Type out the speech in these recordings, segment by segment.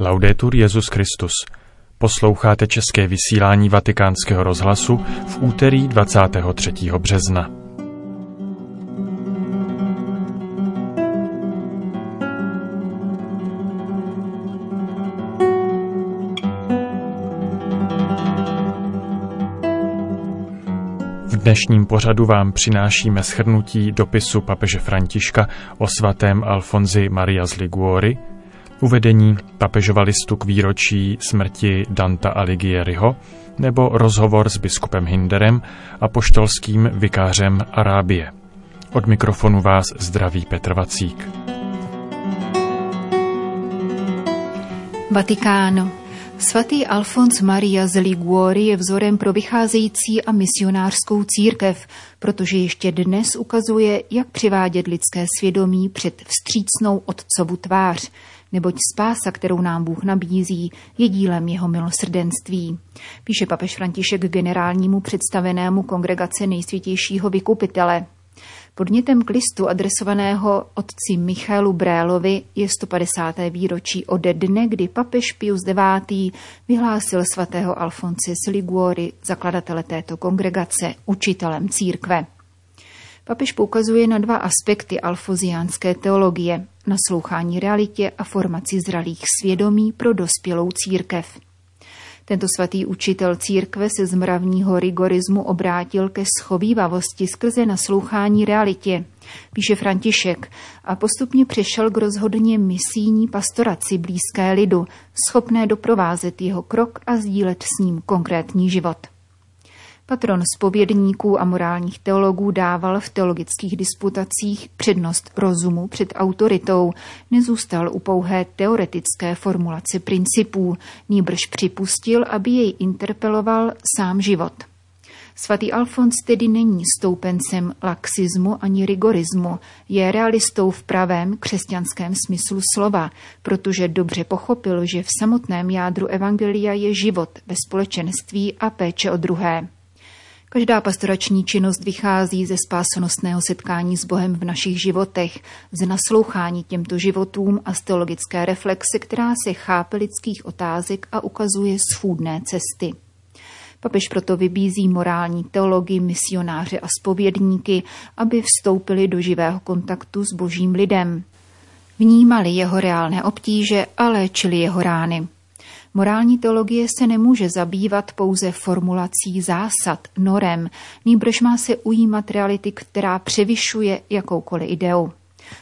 Laudetur Jezus Christus. Posloucháte české vysílání Vatikánského rozhlasu v úterý 23. března. V dnešním pořadu vám přinášíme shrnutí dopisu papeže Františka o svatém Alfonzi Maria z Liguori, uvedení papežova listu k výročí smrti Danta Alighieriho nebo rozhovor s biskupem Hinderem a poštolským vikářem Arábie. Od mikrofonu vás zdraví Petr Vacík. Vatikáno. Svatý Alfons Maria z Liguori je vzorem pro vycházející a misionářskou církev, protože ještě dnes ukazuje, jak přivádět lidské svědomí před vstřícnou otcovu tvář, neboť spása, kterou nám Bůh nabízí, je dílem jeho milosrdenství. Píše papež František generálnímu představenému kongregace nejsvětějšího vykupitele. Podnětem k listu adresovaného otci Michalu Brélovi je 150. výročí ode dne, kdy papež Pius IX. vyhlásil svatého Alfonse z zakladatele této kongregace, učitelem církve. Papež poukazuje na dva aspekty alfoziánské teologie, naslouchání realitě a formaci zralých svědomí pro dospělou církev. Tento svatý učitel církve se z mravního rigorismu obrátil ke schovývavosti skrze naslouchání realitě, píše František, a postupně přešel k rozhodně misijní pastoraci blízké lidu, schopné doprovázet jeho krok a sdílet s ním konkrétní život. Patron spovědníků a morálních teologů dával v teologických disputacích přednost rozumu před autoritou, nezůstal u pouhé teoretické formulace principů, nýbrž připustil, aby jej interpeloval sám život. Svatý Alfons tedy není stoupencem laxismu ani rigorismu, je realistou v pravém křesťanském smyslu slova, protože dobře pochopil, že v samotném jádru Evangelia je život ve společenství a péče o druhé. Každá pastorační činnost vychází ze spásonosného setkání s Bohem v našich životech, z naslouchání těmto životům a z teologické reflexe, která se chápe lidských otázek a ukazuje svůdné cesty. Papež proto vybízí morální teologii, misionáře a spovědníky, aby vstoupili do živého kontaktu s božím lidem. Vnímali jeho reálné obtíže a léčili jeho rány. Morální teologie se nemůže zabývat pouze formulací zásad, norem, nýbrž má se ujímat reality, která převyšuje jakoukoliv ideu.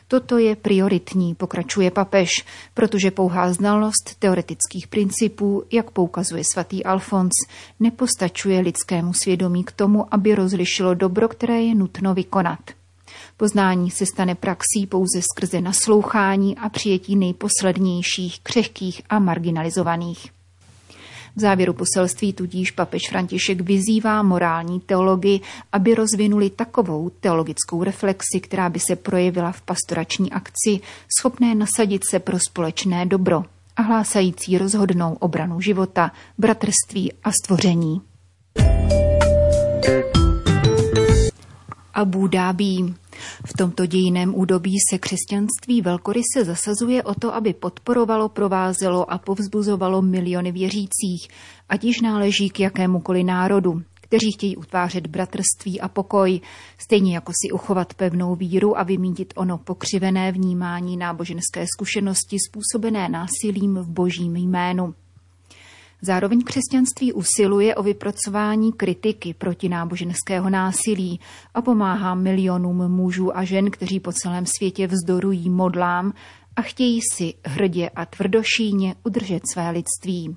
Toto je prioritní, pokračuje papež, protože pouhá znalost teoretických principů, jak poukazuje svatý Alfons, nepostačuje lidskému svědomí k tomu, aby rozlišilo dobro, které je nutno vykonat. Poznání se stane praxí pouze skrze naslouchání a přijetí nejposlednějších, křehkých a marginalizovaných. V závěru poselství tudíž papež František vyzývá morální teologii, aby rozvinuli takovou teologickou reflexi, která by se projevila v pastorační akci, schopné nasadit se pro společné dobro a hlásající rozhodnou obranu života, bratrství a stvoření. Abu Dhabi. V tomto dějiném údobí se křesťanství velkoryse zasazuje o to, aby podporovalo, provázelo a povzbuzovalo miliony věřících, ať již náleží k jakémukoliv národu, kteří chtějí utvářet bratrství a pokoj, stejně jako si uchovat pevnou víru a vymítit ono pokřivené vnímání náboženské zkušenosti způsobené násilím v božím jménu. Zároveň křesťanství usiluje o vypracování kritiky proti náboženského násilí a pomáhá milionům mužů a žen, kteří po celém světě vzdorují modlám a chtějí si hrdě a tvrdošíně udržet své lidství.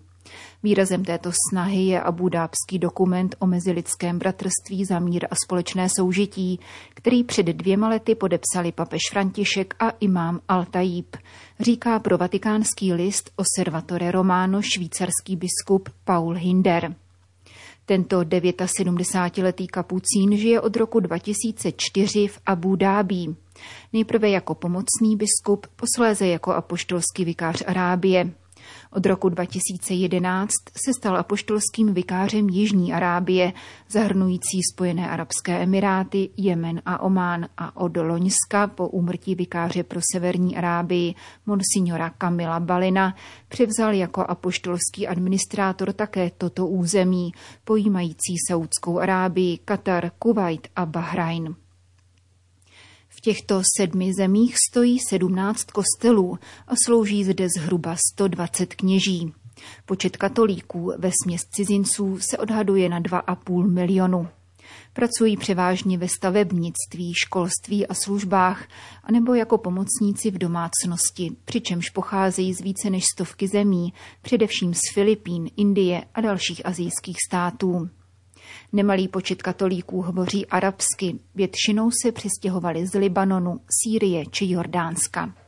Výrazem této snahy je abudábský dokument o mezilidském bratrství za mír a společné soužití, který před dvěma lety podepsali papež František a imám Altajíb, říká pro vatikánský list Osservatore Romano švýcarský biskup Paul Hinder. Tento 79-letý kapucín žije od roku 2004 v Abu Dhabi. Nejprve jako pomocný biskup, posléze jako apoštolský vikář Arábie. Od roku 2011 se stal apoštolským vikářem Jižní Arábie, zahrnující Spojené arabské emiráty, Jemen a Omán a od Loňska po úmrtí vikáře pro Severní Arábii monsignora Kamila Balina převzal jako apoštolský administrátor také toto území, pojímající Saudskou Arábii, Katar, Kuwait a Bahrajn těchto sedmi zemích stojí 17 kostelů a slouží zde zhruba 120 kněží. Počet katolíků ve směs cizinců se odhaduje na 2,5 milionu. Pracují převážně ve stavebnictví, školství a službách, anebo jako pomocníci v domácnosti, přičemž pocházejí z více než stovky zemí, především z Filipín, Indie a dalších azijských států. Nemalý počet katolíků hovoří arabsky, většinou se přistěhovali z Libanonu, Sýrie či Jordánska.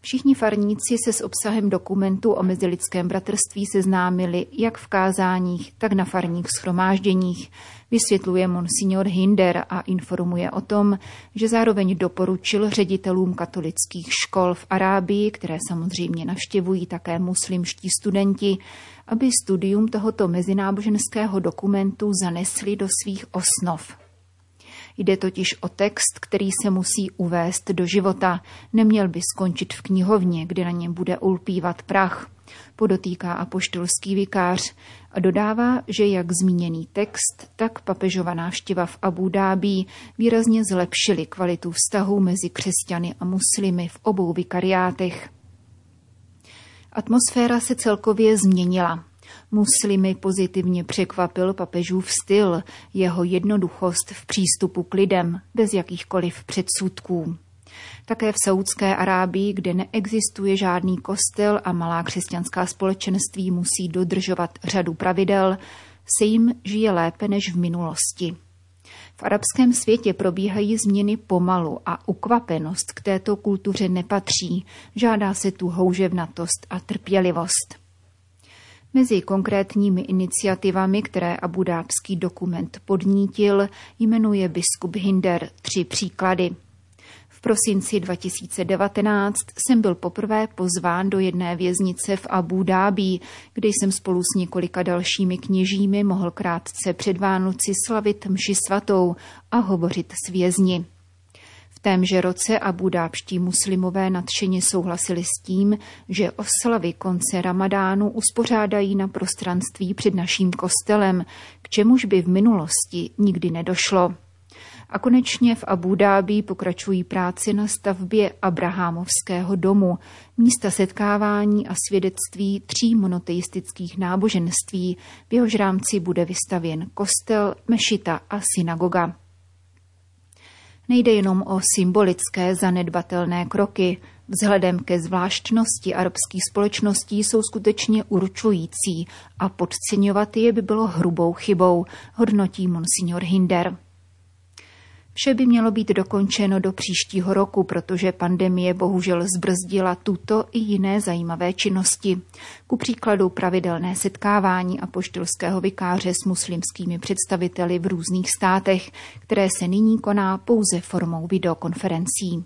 Všichni farníci se s obsahem dokumentu o mezilidském bratrství seznámili jak v kázáních, tak na farních schromážděních, vysvětluje monsignor Hinder a informuje o tom, že zároveň doporučil ředitelům katolických škol v Arábii, které samozřejmě navštěvují také muslimští studenti, aby studium tohoto mezináboženského dokumentu zanesli do svých osnov. Jde totiž o text, který se musí uvést do života. Neměl by skončit v knihovně, kde na něm bude ulpívat prach. Podotýká apoštolský vikář a dodává, že jak zmíněný text, tak papežova návštěva v Abu Dhabi výrazně zlepšili kvalitu vztahu mezi křesťany a muslimy v obou vikariátech. Atmosféra se celkově změnila. Muslimy pozitivně překvapil papežův styl, jeho jednoduchost v přístupu k lidem, bez jakýchkoliv předsudků. Také v Saudské Arábii, kde neexistuje žádný kostel a malá křesťanská společenství musí dodržovat řadu pravidel, se jim žije lépe než v minulosti. V arabském světě probíhají změny pomalu a ukvapenost k této kultuře nepatří. Žádá se tu houževnatost a trpělivost. Mezi konkrétními iniciativami, které abudábský dokument podnítil, jmenuje biskup Hinder tři příklady. V prosinci 2019 jsem byl poprvé pozván do jedné věznice v Abu Dhabi, kde jsem spolu s několika dalšími kněžími mohl krátce před Vánoci slavit mši svatou a hovořit s vězni. V témže roce abudábští muslimové nadšeně souhlasili s tím, že oslavy konce ramadánu uspořádají na prostranství před naším kostelem, k čemuž by v minulosti nikdy nedošlo. A konečně v Abu Dhabi pokračují práci na stavbě Abrahamovského domu, místa setkávání a svědectví tří monoteistických náboženství, v jehož rámci bude vystavěn kostel, mešita a synagoga. Nejde jenom o symbolické zanedbatelné kroky. Vzhledem ke zvláštnosti arabských společností jsou skutečně určující a podceňovat je by bylo hrubou chybou, hodnotí monsignor Hinder. Vše by mělo být dokončeno do příštího roku, protože pandemie bohužel zbrzdila tuto i jiné zajímavé činnosti. Ku příkladu pravidelné setkávání apoštolského vikáře s muslimskými představiteli v různých státech, které se nyní koná pouze formou videokonferencí.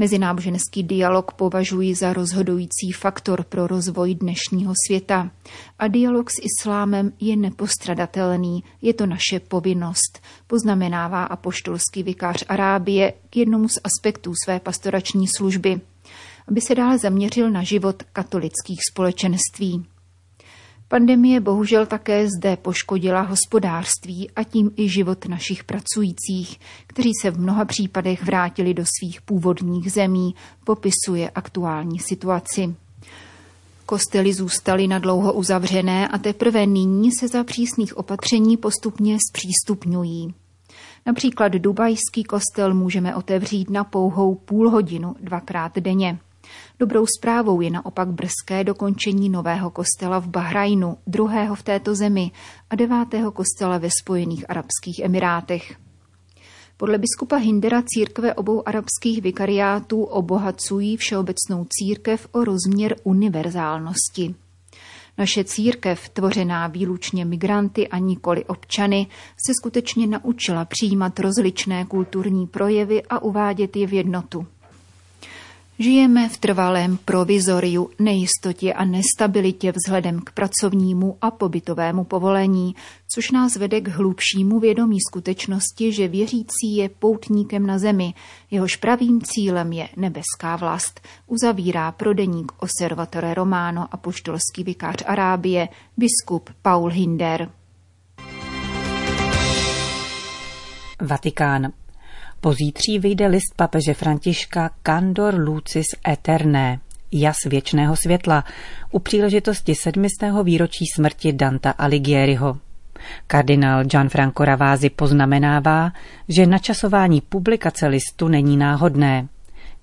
Mezináboženský dialog považuji za rozhodující faktor pro rozvoj dnešního světa. A dialog s islámem je nepostradatelný, je to naše povinnost, poznamenává apoštolský vikář Arábie k jednomu z aspektů své pastorační služby, aby se dále zaměřil na život katolických společenství. Pandemie bohužel také zde poškodila hospodářství a tím i život našich pracujících, kteří se v mnoha případech vrátili do svých původních zemí, popisuje aktuální situaci. Kostely zůstaly na dlouho uzavřené a teprve nyní se za přísných opatření postupně zpřístupňují. Například dubajský kostel můžeme otevřít na pouhou půl hodinu dvakrát denně. Dobrou zprávou je naopak brzké dokončení nového kostela v Bahrajnu, druhého v této zemi a devátého kostela ve Spojených Arabských Emirátech. Podle biskupa Hindera církve obou arabských vikariátů obohacují všeobecnou církev o rozměr univerzálnosti. Naše církev, tvořená výlučně migranty a nikoli občany, se skutečně naučila přijímat rozličné kulturní projevy a uvádět je v jednotu. Žijeme v trvalém provizoriu, nejistotě a nestabilitě vzhledem k pracovnímu a pobytovému povolení, což nás vede k hlubšímu vědomí skutečnosti, že věřící je poutníkem na zemi, jehož pravým cílem je nebeská vlast, uzavírá prodeník Observatore Romano a poštolský vikář Arábie, biskup Paul Hinder. Vatikán. Pozítří vyjde list papeže Františka Candor Lucis Eterné, jas věčného světla, u příležitosti sedmistého výročí smrti Danta Alighieriho. Kardinál Gianfranco Ravázi poznamenává, že načasování publikace listu není náhodné.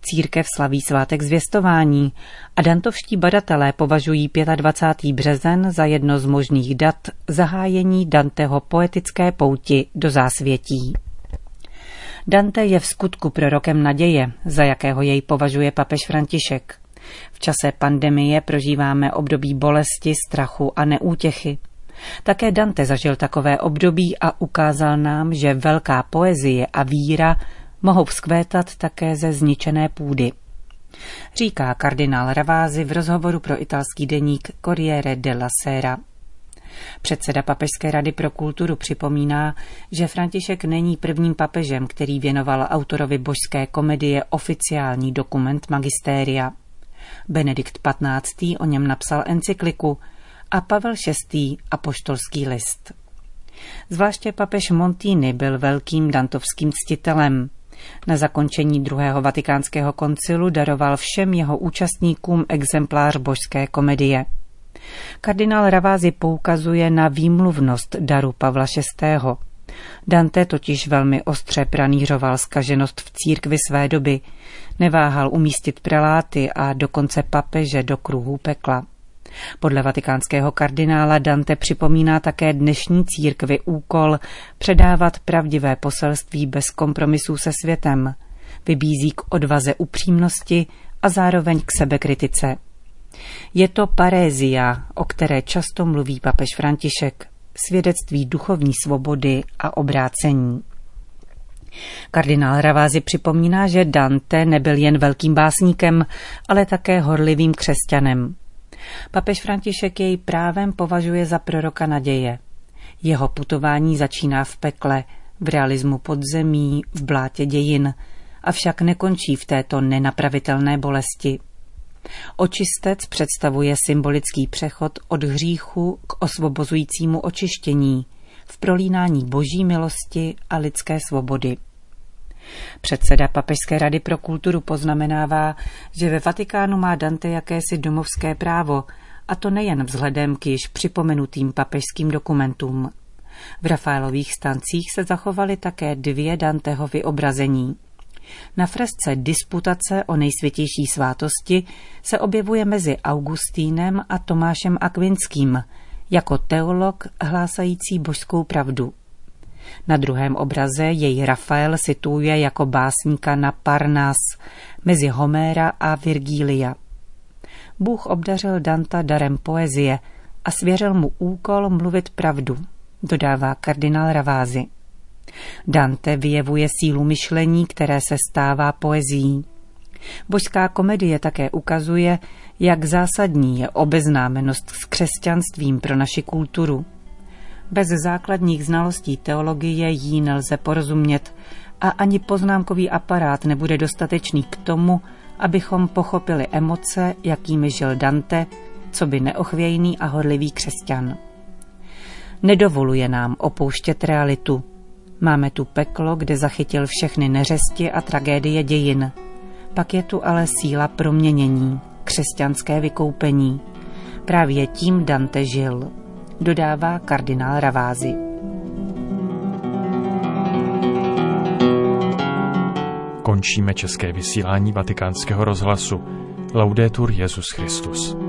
Církev slaví svátek zvěstování a dantovští badatelé považují 25. březen za jedno z možných dat zahájení Danteho poetické pouti do zásvětí. Dante je v skutku prorokem naděje, za jakého jej považuje papež František. V čase pandemie prožíváme období bolesti, strachu a neútěchy. Také Dante zažil takové období a ukázal nám, že velká poezie a víra mohou vzkvétat také ze zničené půdy. Říká kardinál Ravázy v rozhovoru pro italský deník Corriere della Sera. Předseda Papežské rady pro kulturu připomíná, že František není prvním papežem, který věnoval autorovi božské komedie oficiální dokument magistéria. Benedikt XV. o něm napsal encykliku a Pavel VI. apoštolský list. Zvláště papež Montini byl velkým dantovským ctitelem. Na zakončení druhého vatikánského koncilu daroval všem jeho účastníkům exemplář božské komedie – Kardinál Ravázy poukazuje na výmluvnost daru Pavla VI. Dante totiž velmi ostře pranířoval skaženost v církvi své doby, neváhal umístit preláty a dokonce papeže do kruhů pekla. Podle vatikánského kardinála Dante připomíná také dnešní církvi úkol předávat pravdivé poselství bez kompromisů se světem. Vybízí k odvaze upřímnosti a zároveň k sebekritice. Je to parézia, o které často mluví papež František, svědectví duchovní svobody a obrácení. Kardinál Ravázy připomíná, že Dante nebyl jen velkým básníkem, ale také horlivým křesťanem. Papež František jej právem považuje za proroka naděje. Jeho putování začíná v pekle, v realismu podzemí, v blátě dějin, avšak nekončí v této nenapravitelné bolesti. Očistec představuje symbolický přechod od hříchu k osvobozujícímu očištění v prolínání boží milosti a lidské svobody. Předseda Papežské rady pro kulturu poznamenává, že ve Vatikánu má Dante jakési domovské právo, a to nejen vzhledem k již připomenutým papežským dokumentům. V Rafaelových stancích se zachovaly také dvě Danteho vyobrazení – na fresce Disputace o nejsvětější svátosti se objevuje mezi Augustínem a Tomášem Akvinským jako teolog hlásající božskou pravdu. Na druhém obraze jej Rafael situuje jako básníka na Parnas mezi Homéra a Virgília. Bůh obdařil Danta darem poezie a svěřil mu úkol mluvit pravdu, dodává kardinál Ravázy. Dante vyjevuje sílu myšlení, které se stává poezí. Božská komedie také ukazuje, jak zásadní je obeznámenost s křesťanstvím pro naši kulturu. Bez základních znalostí teologie jí nelze porozumět a ani poznámkový aparát nebude dostatečný k tomu, abychom pochopili emoce, jakými žil Dante, co by neochvějný a horlivý křesťan. Nedovoluje nám opouštět realitu, Máme tu peklo, kde zachytil všechny neřesti a tragédie dějin. Pak je tu ale síla proměnění, křesťanské vykoupení. Právě tím Dante žil, dodává kardinál Ravázy. Končíme české vysílání vatikánského rozhlasu. Laudetur Jezus Christus.